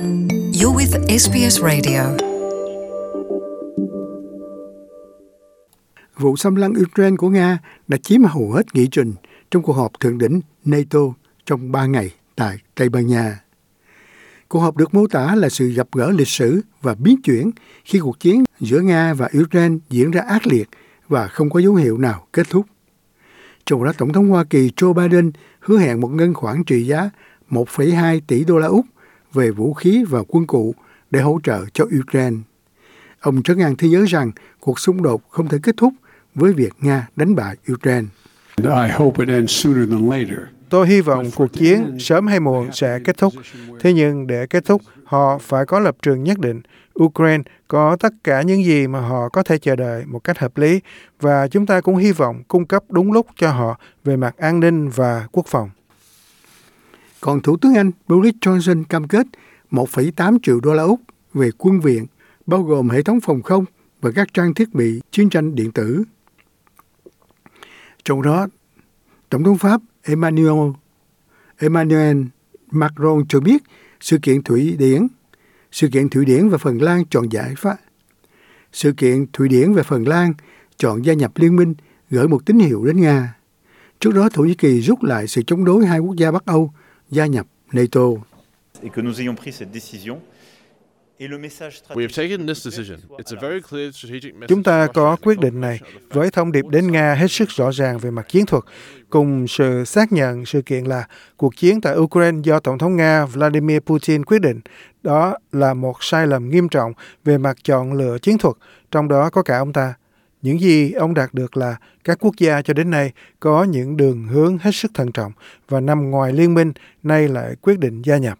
You're with SBS Radio. Vụ xâm lăng Ukraine của Nga đã chiếm hầu hết nghị trình trong cuộc họp thượng đỉnh NATO trong 3 ngày tại Tây Ban Nha. Cuộc họp được mô tả là sự gặp gỡ lịch sử và biến chuyển khi cuộc chiến giữa Nga và Ukraine diễn ra ác liệt và không có dấu hiệu nào kết thúc. Trong đó, Tổng thống Hoa Kỳ Joe Biden hứa hẹn một ngân khoản trị giá 1,2 tỷ đô la Úc về vũ khí và quân cụ để hỗ trợ cho Ukraine. Ông trấn an thế giới rằng cuộc xung đột không thể kết thúc với việc Nga đánh bại Ukraine. Tôi hy vọng cuộc chiến sớm hay muộn sẽ kết thúc. Thế nhưng để kết thúc, họ phải có lập trường nhất định. Ukraine có tất cả những gì mà họ có thể chờ đợi một cách hợp lý và chúng ta cũng hy vọng cung cấp đúng lúc cho họ về mặt an ninh và quốc phòng. Còn Thủ tướng Anh Boris Johnson cam kết 1,8 triệu đô la Úc về quân viện, bao gồm hệ thống phòng không và các trang thiết bị chiến tranh điện tử. Trong đó, Tổng thống Pháp Emmanuel Emmanuel Macron cho biết sự kiện Thụy Điển, sự kiện Thụy Điển và Phần Lan chọn giải pháp. Sự kiện Thụy Điển và Phần Lan chọn gia nhập liên minh gửi một tín hiệu đến Nga. Trước đó Thổ Nhĩ Kỳ rút lại sự chống đối hai quốc gia Bắc Âu gia nhập NATO. Et que nous ayons pris cette décision Chúng ta có quyết định này với thông điệp đến Nga hết sức rõ ràng về mặt chiến thuật, cùng sự xác nhận sự kiện là cuộc chiến tại Ukraine do Tổng thống Nga Vladimir Putin quyết định. Đó là một sai lầm nghiêm trọng về mặt chọn lựa chiến thuật, trong đó có cả ông ta. Những gì ông đạt được là các quốc gia cho đến nay có những đường hướng hết sức thận trọng và nằm ngoài liên minh, nay lại quyết định gia nhập.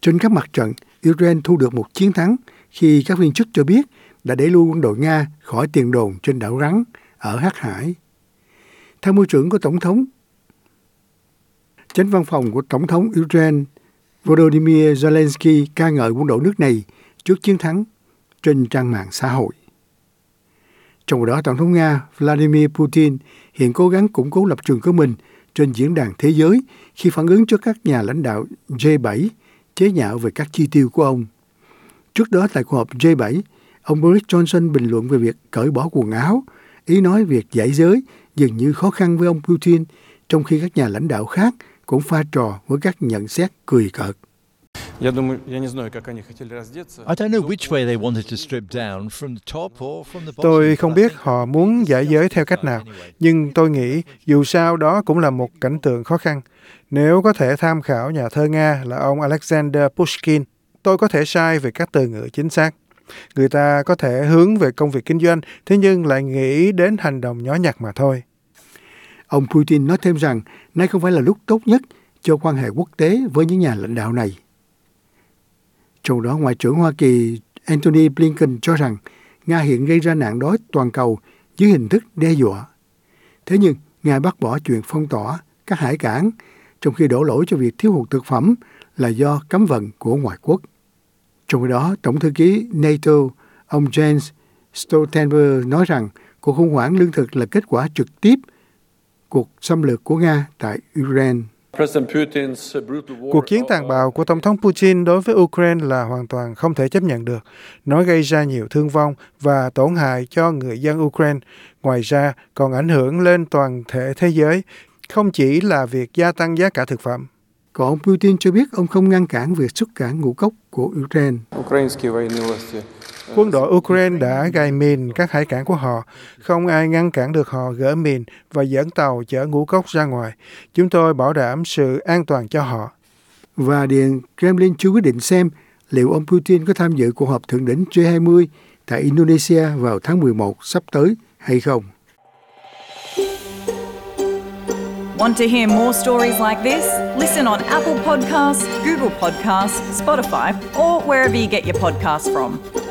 Trên các mặt trận, Ukraine thu được một chiến thắng khi các viên chức cho biết đã đẩy lui quân đội Nga khỏi tiền đồn trên đảo Rắn ở Hắc Hải. Theo môi trưởng của Tổng thống, chánh văn phòng của Tổng thống Ukraine Volodymyr Zelensky ca ngợi quân đội nước này trước chiến thắng trên trang mạng xã hội. Trong đó, Tổng thống Nga Vladimir Putin hiện cố gắng củng cố lập trường của mình trên diễn đàn thế giới khi phản ứng cho các nhà lãnh đạo G7 chế nhạo về các chi tiêu của ông. Trước đó tại cuộc họp G7, ông Boris Johnson bình luận về việc cởi bỏ quần áo, ý nói việc giải giới dường như khó khăn với ông Putin, trong khi các nhà lãnh đạo khác cũng pha trò với các nhận xét cười cợt. I don't know which way they wanted to strip down from the top or from the bottom. Tôi không biết họ muốn giải giới theo cách nào, nhưng tôi nghĩ dù sao đó cũng là một cảnh tượng khó khăn. Nếu có thể tham khảo nhà thơ Nga là ông Alexander Pushkin, tôi có thể sai về các từ ngữ chính xác. Người ta có thể hướng về công việc kinh doanh, thế nhưng lại nghĩ đến hành động nhỏ nhặt mà thôi. Ông Putin nói thêm rằng nay không phải là lúc tốt nhất cho quan hệ quốc tế với những nhà lãnh đạo này. Trong đó, Ngoại trưởng Hoa Kỳ Antony Blinken cho rằng Nga hiện gây ra nạn đói toàn cầu dưới hình thức đe dọa. Thế nhưng, Nga bác bỏ chuyện phong tỏa các hải cảng, trong khi đổ lỗi cho việc thiếu hụt thực phẩm là do cấm vận của ngoại quốc. Trong khi đó, Tổng thư ký NATO, ông Jens Stoltenberg nói rằng cuộc khủng hoảng lương thực là kết quả trực tiếp cuộc xâm lược của Nga tại Ukraine. Cuộc chiến tàn bạo của Tổng thống Putin đối với Ukraine là hoàn toàn không thể chấp nhận được. Nó gây ra nhiều thương vong và tổn hại cho người dân Ukraine. Ngoài ra, còn ảnh hưởng lên toàn thể thế giới, không chỉ là việc gia tăng giá cả thực phẩm. Còn ông Putin cho biết ông không ngăn cản việc xuất cảng ngũ cốc của Ukraine. Quân đội Ukraine đã gài mìn các hải cảng của họ. Không ai ngăn cản được họ gỡ mìn và dẫn tàu chở ngũ cốc ra ngoài. Chúng tôi bảo đảm sự an toàn cho họ. Và Điện Kremlin chưa quyết định xem liệu ông Putin có tham dự cuộc họp thượng đỉnh G20 tại Indonesia vào tháng 11 sắp tới hay không. Want to hear more stories like this? Listen on Apple Podcasts, Google Podcasts, Spotify, or wherever you get your podcasts from.